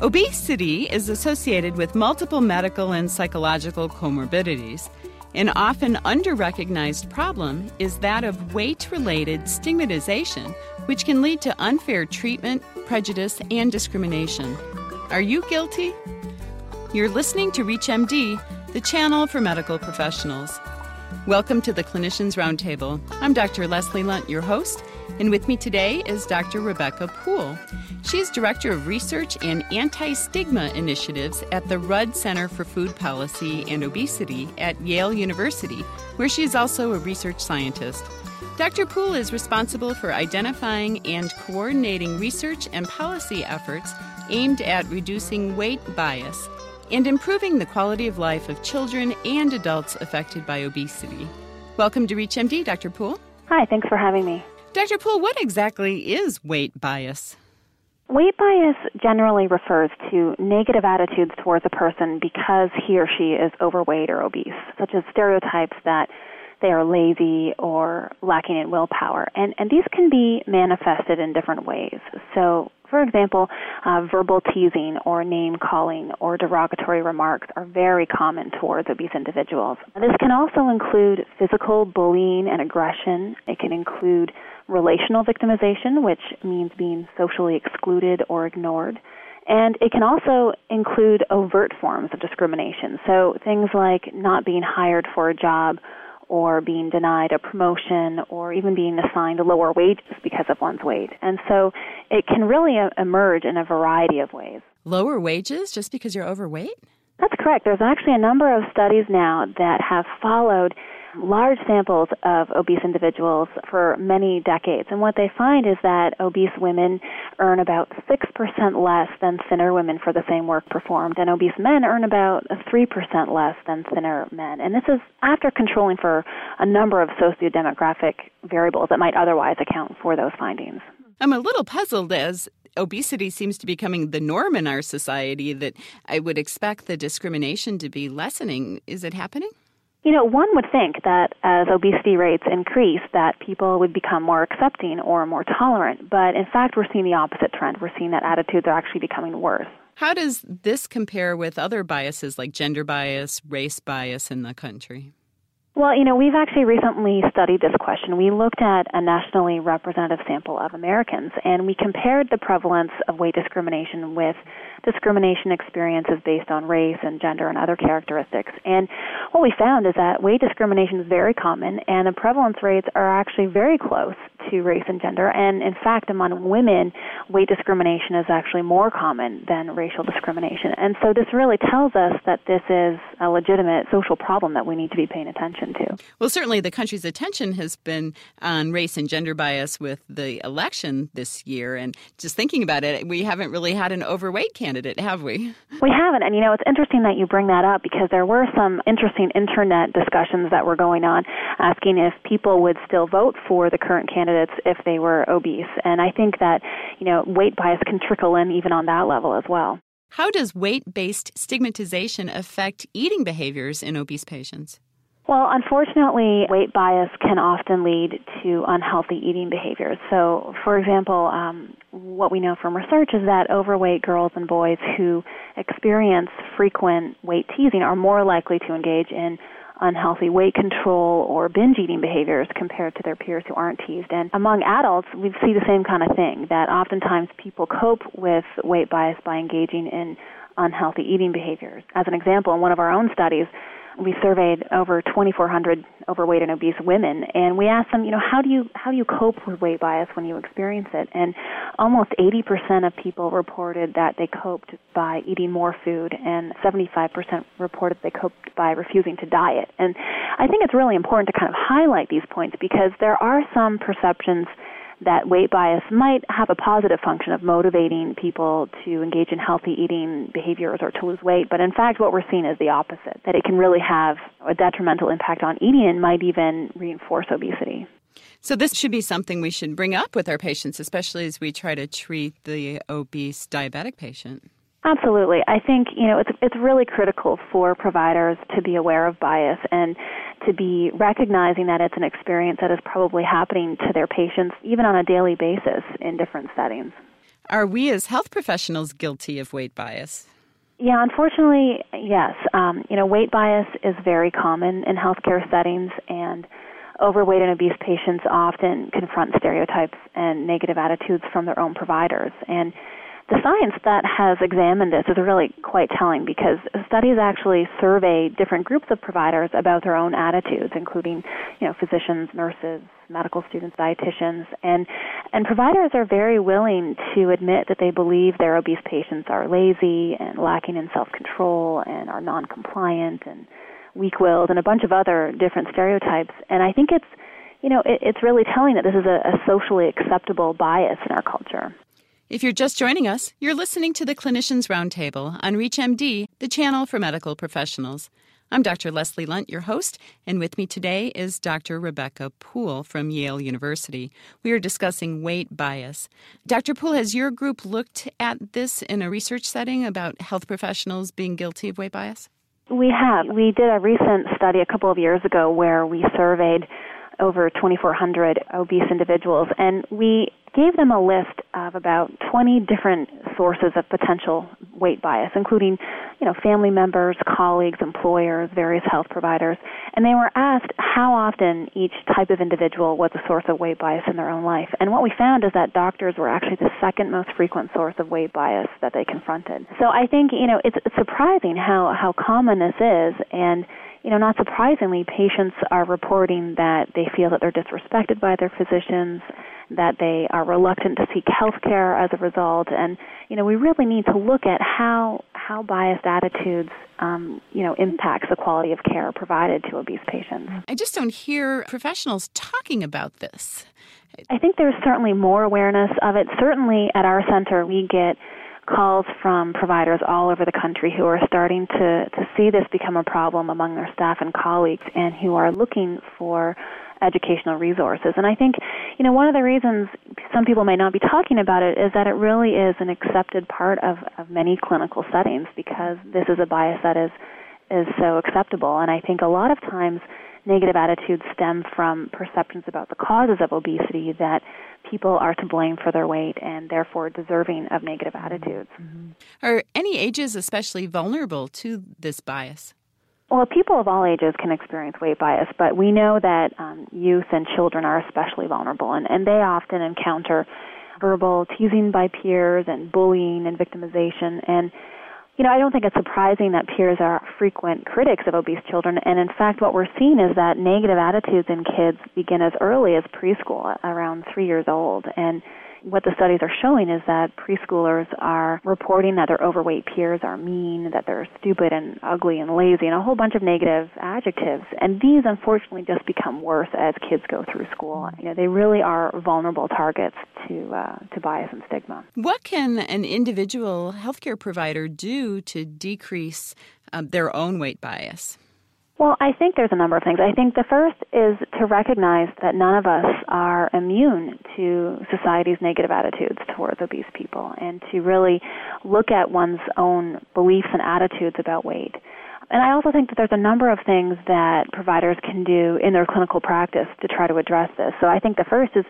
Obesity is associated with multiple medical and psychological comorbidities. An often underrecognized problem is that of weight related stigmatization, which can lead to unfair treatment, prejudice, and discrimination. Are you guilty? You're listening to ReachMD, the channel for medical professionals. Welcome to the Clinicians Roundtable. I'm Dr. Leslie Lundt, your host, and with me today is Dr. Rebecca Puhl. She's Director of Research and Anti Stigma Initiatives at the Rudd Center for Food Policy and Obesity at Yale University, where she is also a research scientist. Dr. Puhl is responsible for identifying and coordinating research and policy efforts aimed at reducing weight bias and improving the quality of life of children and adults affected by obesity. Welcome to ReachMD, Dr. Puhl. Hi, thanks for having me. Dr. Puhl, what exactly is weight bias? Weight bias generally refers to negative attitudes towards a person because he or she is overweight or obese, such as stereotypes that they are lazy or lacking in willpower. And, and these can be manifested in different ways. So, for example, uh, verbal teasing or name calling or derogatory remarks are very common towards obese individuals. This can also include physical bullying and aggression. It can include relational victimization, which means being socially excluded or ignored. And it can also include overt forms of discrimination. So things like not being hired for a job or being denied a promotion or even being assigned lower wages because of one's weight. And so it can really emerge in a variety of ways. Lower wages just because you're overweight? That's correct. There's actually a number of studies now that have followed large samples of obese individuals for many decades. And what they find is that obese women earn about 6% less than thinner women for the same work performed, and obese men earn about 3% less than thinner men. And this is after controlling for a number of sociodemographic variables that might otherwise account for those findings. I'm a little puzzled as obesity seems to be becoming the norm in our society that I would expect the discrimination to be lessening. Is it happening? You know, one would think that as obesity rates increase, that people would become more accepting or more tolerant. But in fact, we're seeing the opposite trend. We're seeing that attitudes are actually becoming worse. How does this compare with other biases like gender bias, race bias in the country? Well, you know, we've actually recently studied this question. We looked at a nationally representative sample of Americans and we compared the prevalence of weight discrimination with discrimination experiences based on race and gender and other characteristics. And what we found is that weight discrimination is very common and the prevalence rates are actually very close to race and gender. And in fact, among women, weight discrimination is actually more common than racial discrimination. And so this really tells us that this is a legitimate social problem that we need to be paying attention to. Well, certainly the country's attention has been on race and gender bias with the election this year. And just thinking about it, we haven't really had an overweight candidate, have we? We haven't. And you know, it's interesting that you bring that up because there were some interesting internet discussions that were going on asking if people would still vote for the current candidates if they were obese. And I think that, you know, weight bias can trickle in even on that level as well. How does weight based stigmatization affect eating behaviors in obese patients? Well, unfortunately, weight bias can often lead to unhealthy eating behaviors. So, for example, um, what we know from research is that overweight girls and boys who experience frequent weight teasing are more likely to engage in unhealthy weight control or binge eating behaviors compared to their peers who aren't teased. And among adults, we see the same kind of thing that oftentimes people cope with weight bias by engaging in unhealthy eating behaviors. As an example, in one of our own studies, we surveyed over 2,400 overweight and obese women, and we asked them, you know, how do you how do you cope with weight bias when you experience it? And almost 80% of people reported that they coped by eating more food, and 75% reported they coped by refusing to diet. And I think it's really important to kind of highlight these points because there are some perceptions that weight bias might have a positive function of motivating people to engage in healthy eating behaviors or to lose weight. But in fact, what we're seeing is the opposite, that it can really have a detrimental impact on eating and might even reinforce obesity. So, this should be something we should bring up with our patients, especially as we try to treat the obese diabetic patient. Absolutely. I think, you know, it's it's really critical for providers to be aware of bias and to be recognizing that it's an experience that is probably happening to their patients even on a daily basis in different settings. Are we as health professionals guilty of weight bias? Yeah, unfortunately, yes. Um, you know, weight bias is very common in healthcare settings, and overweight and obese patients often confront stereotypes and negative attitudes from their own providers. And the science that has examined this is really quite telling because studies actually survey different groups of providers about their own attitudes, including, you know, physicians, nurses, medical students, dietitians, and and providers are very willing to admit that they believe their obese patients are lazy and lacking in self-control and are non-compliant and weak-willed and a bunch of other different stereotypes. And I think it's you know, it, it's really telling that this is a, a socially acceptable bias in our culture. If you're just joining us, you're listening to the Clinicians Roundtable on ReachMD, the channel for medical professionals. I'm Dr. Leslie Lundt, your host, and with me today is Dr. Rebecca Puhl from Yale University. We are discussing weight bias. Dr. Puhl, has your group looked at this in a research setting about health professionals being guilty of weight bias? We have. We did a recent study a couple of years ago where we surveyed over 2,400 obese individuals, and we gave them a list of about 20 different sources of potential weight bias, including, you know, family members, colleagues, employers, various health providers, and they were asked how often each type of individual was a source of weight bias in their own life. And what we found is that doctors were actually the second most frequent source of weight bias that they confronted. So I think, you know, it's, it's surprising how how common this is and you know, not surprisingly, patients are reporting that they feel that they're disrespected by their physicians, that they are reluctant to seek health care as a result, and you know, we really need to look at how how biased attitudes, um, you know, impacts the quality of care provided to obese patients. I just don't hear professionals talking about this. I think there's certainly more awareness of it. Certainly, at our center, we get calls from providers all over the country who are starting to, to see this become a problem among their staff and colleagues and who are looking for educational resources. And I think, you know, one of the reasons some people may not be talking about it is that it really is an accepted part of, of many clinical settings because this is a bias that is is so acceptable. And I think a lot of times negative attitudes stem from perceptions about the causes of obesity that people are to blame for their weight and therefore deserving of negative attitudes. Mm-hmm. Are any ages especially vulnerable to this bias? Well, people of all ages can experience weight bias, but we know that um, youth and children are especially vulnerable, and, and they often encounter verbal teasing by peers and bullying and victimization. And you know, I don't think it's surprising that peers are frequent critics of obese children, and in fact, what we're seeing is that negative attitudes in kids begin as early as preschool, around three years old, and what the studies are showing is that preschoolers are reporting that their overweight peers are mean, that they're stupid and ugly and lazy, and a whole bunch of negative adjectives. And these, unfortunately, just become worse as kids go through school. You know, they really are vulnerable targets to uh, to bias and stigma. What can an individual healthcare provider do to decrease um, their own weight bias? Well, I think there's a number of things. I think the first is to recognize that none of us are immune to society's negative attitudes towards obese people and to really look at one's own beliefs and attitudes about weight. And I also think that there's a number of things that providers can do in their clinical practice to try to address this. So I think the first is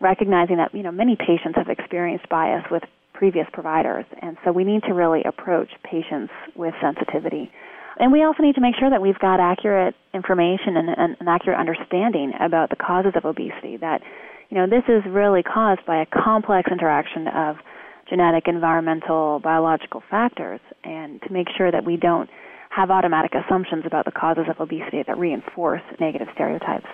recognizing that, you know, many patients have experienced bias with previous providers, and so we need to really approach patients with sensitivity. And we also need to make sure that we've got accurate information and, and an accurate understanding about the causes of obesity. That, you know, this is really caused by a complex interaction of genetic, environmental, biological factors, and to make sure that we don't have automatic assumptions about the causes of obesity that reinforce negative stereotypes.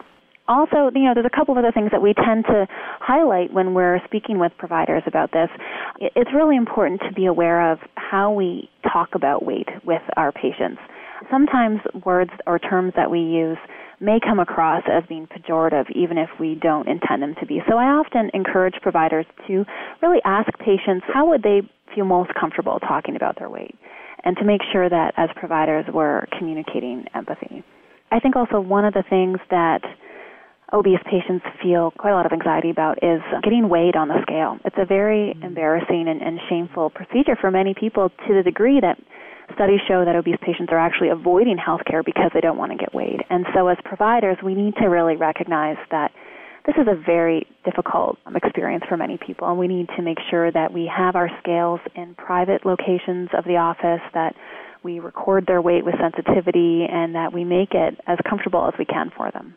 Also, you know, there's a couple of other things that we tend to highlight when we're speaking with providers about this. It's really important to be aware of how we talk about weight with our patients. Sometimes words or terms that we use may come across as being pejorative even if we don't intend them to be. So I often encourage providers to really ask patients how would they feel most comfortable talking about their weight and to make sure that as providers we're communicating empathy. I think also one of the things that obese patients feel quite a lot of anxiety about is getting weighed on the scale. It's a very mm-hmm. embarrassing and, and shameful procedure for many people to the degree that studies show that obese patients are actually avoiding health care because they don't want to get weighed. And so as providers, we need to really recognize that this is a very difficult experience for many people, and we need to make sure that we have our scales in private locations of the office, that we record their weight with sensitivity, and that we make it as comfortable as we can for them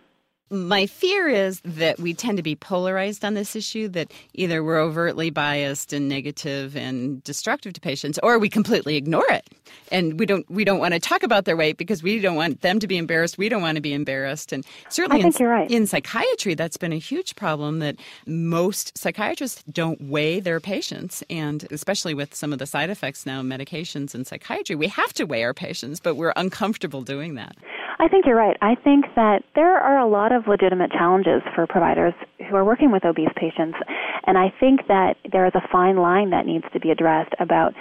my fear is that we tend to be polarized on this issue that either we're overtly biased and negative and destructive to patients or we completely ignore it. And we don't we don't want to talk about their weight because we don't want them to be embarrassed we don't want to be embarrassed. And certainly in, right. in psychiatry that's been a huge problem that most psychiatrists don't weigh their patients. And especially with some of the side effects now medications in psychiatry we have to weigh our patients but we're uncomfortable doing that I think you're right. I think that there are a lot of legitimate challenges for providers who are working with obese patients, and I think that there is a fine line that needs to be addressed about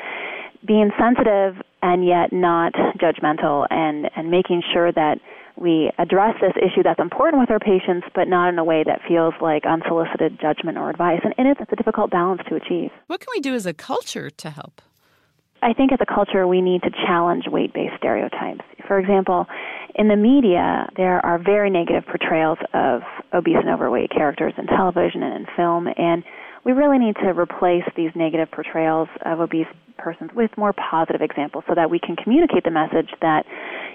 being sensitive and yet not judgmental and, and making sure that we address this issue that's important with our patients, but not in a way that feels like unsolicited judgment or advice. And, and it's, it's a difficult balance to achieve. What can we do as a culture to help? I think as a culture, we need to challenge weight based stereotypes. For example, in the media, there are very negative portrayals of obese and overweight characters in television and in film, and we really need to replace these negative portrayals of obese persons with more positive examples so that we can communicate the message that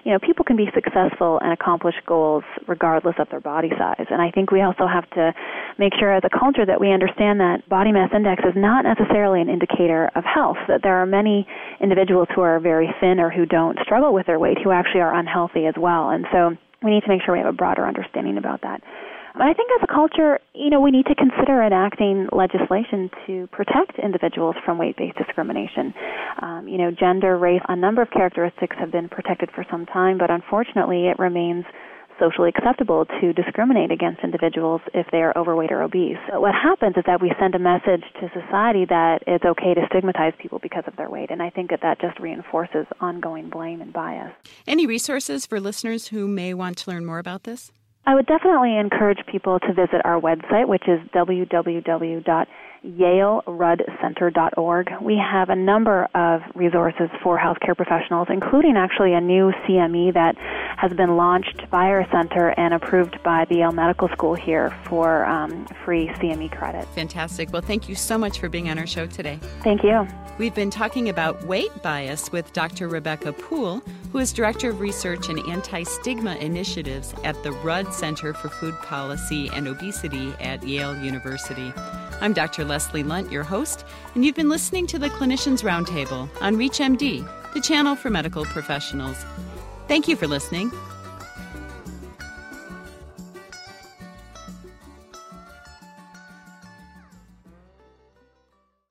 you know people can be successful and accomplish goals regardless of their body size. And i think we also have to make sure as a culture that we understand that body mass index is not necessarily an indicator of health that there are many individuals who are very thin or who don't struggle with their weight who actually are unhealthy as well. And so we need to make sure we have a broader understanding about that but I think as a culture, you know, we need to consider enacting legislation to protect individuals from weight-based discrimination. Um, you know, gender, race, a number of characteristics have been protected for some time, but unfortunately, it remains socially acceptable to discriminate against individuals if they are overweight or obese. So what happens is that we send a message to society that it's okay to stigmatize people because of their weight, and I think that that just reinforces ongoing blame and bias. Any resources for listeners who may want to learn more about this? I would definitely encourage people to visit our website, which is www yaleruddcenter.org. We have a number of resources for healthcare professionals, including actually a new CME that has been launched by our center and approved by the Yale Medical School here for um, free CME credit. Fantastic. Well, thank you so much for being on our show today. Thank you. We've been talking about weight bias with Dr. Rebecca Puhl, who is Director of Research and Anti Stigma Initiatives at the Rudd Center for Food Policy and Obesity at Yale University. I'm Dr. Leslie Lundt, your host, and you've been listening to the Clinicians Roundtable on ReachMD, the channel for medical professionals. Thank you for listening.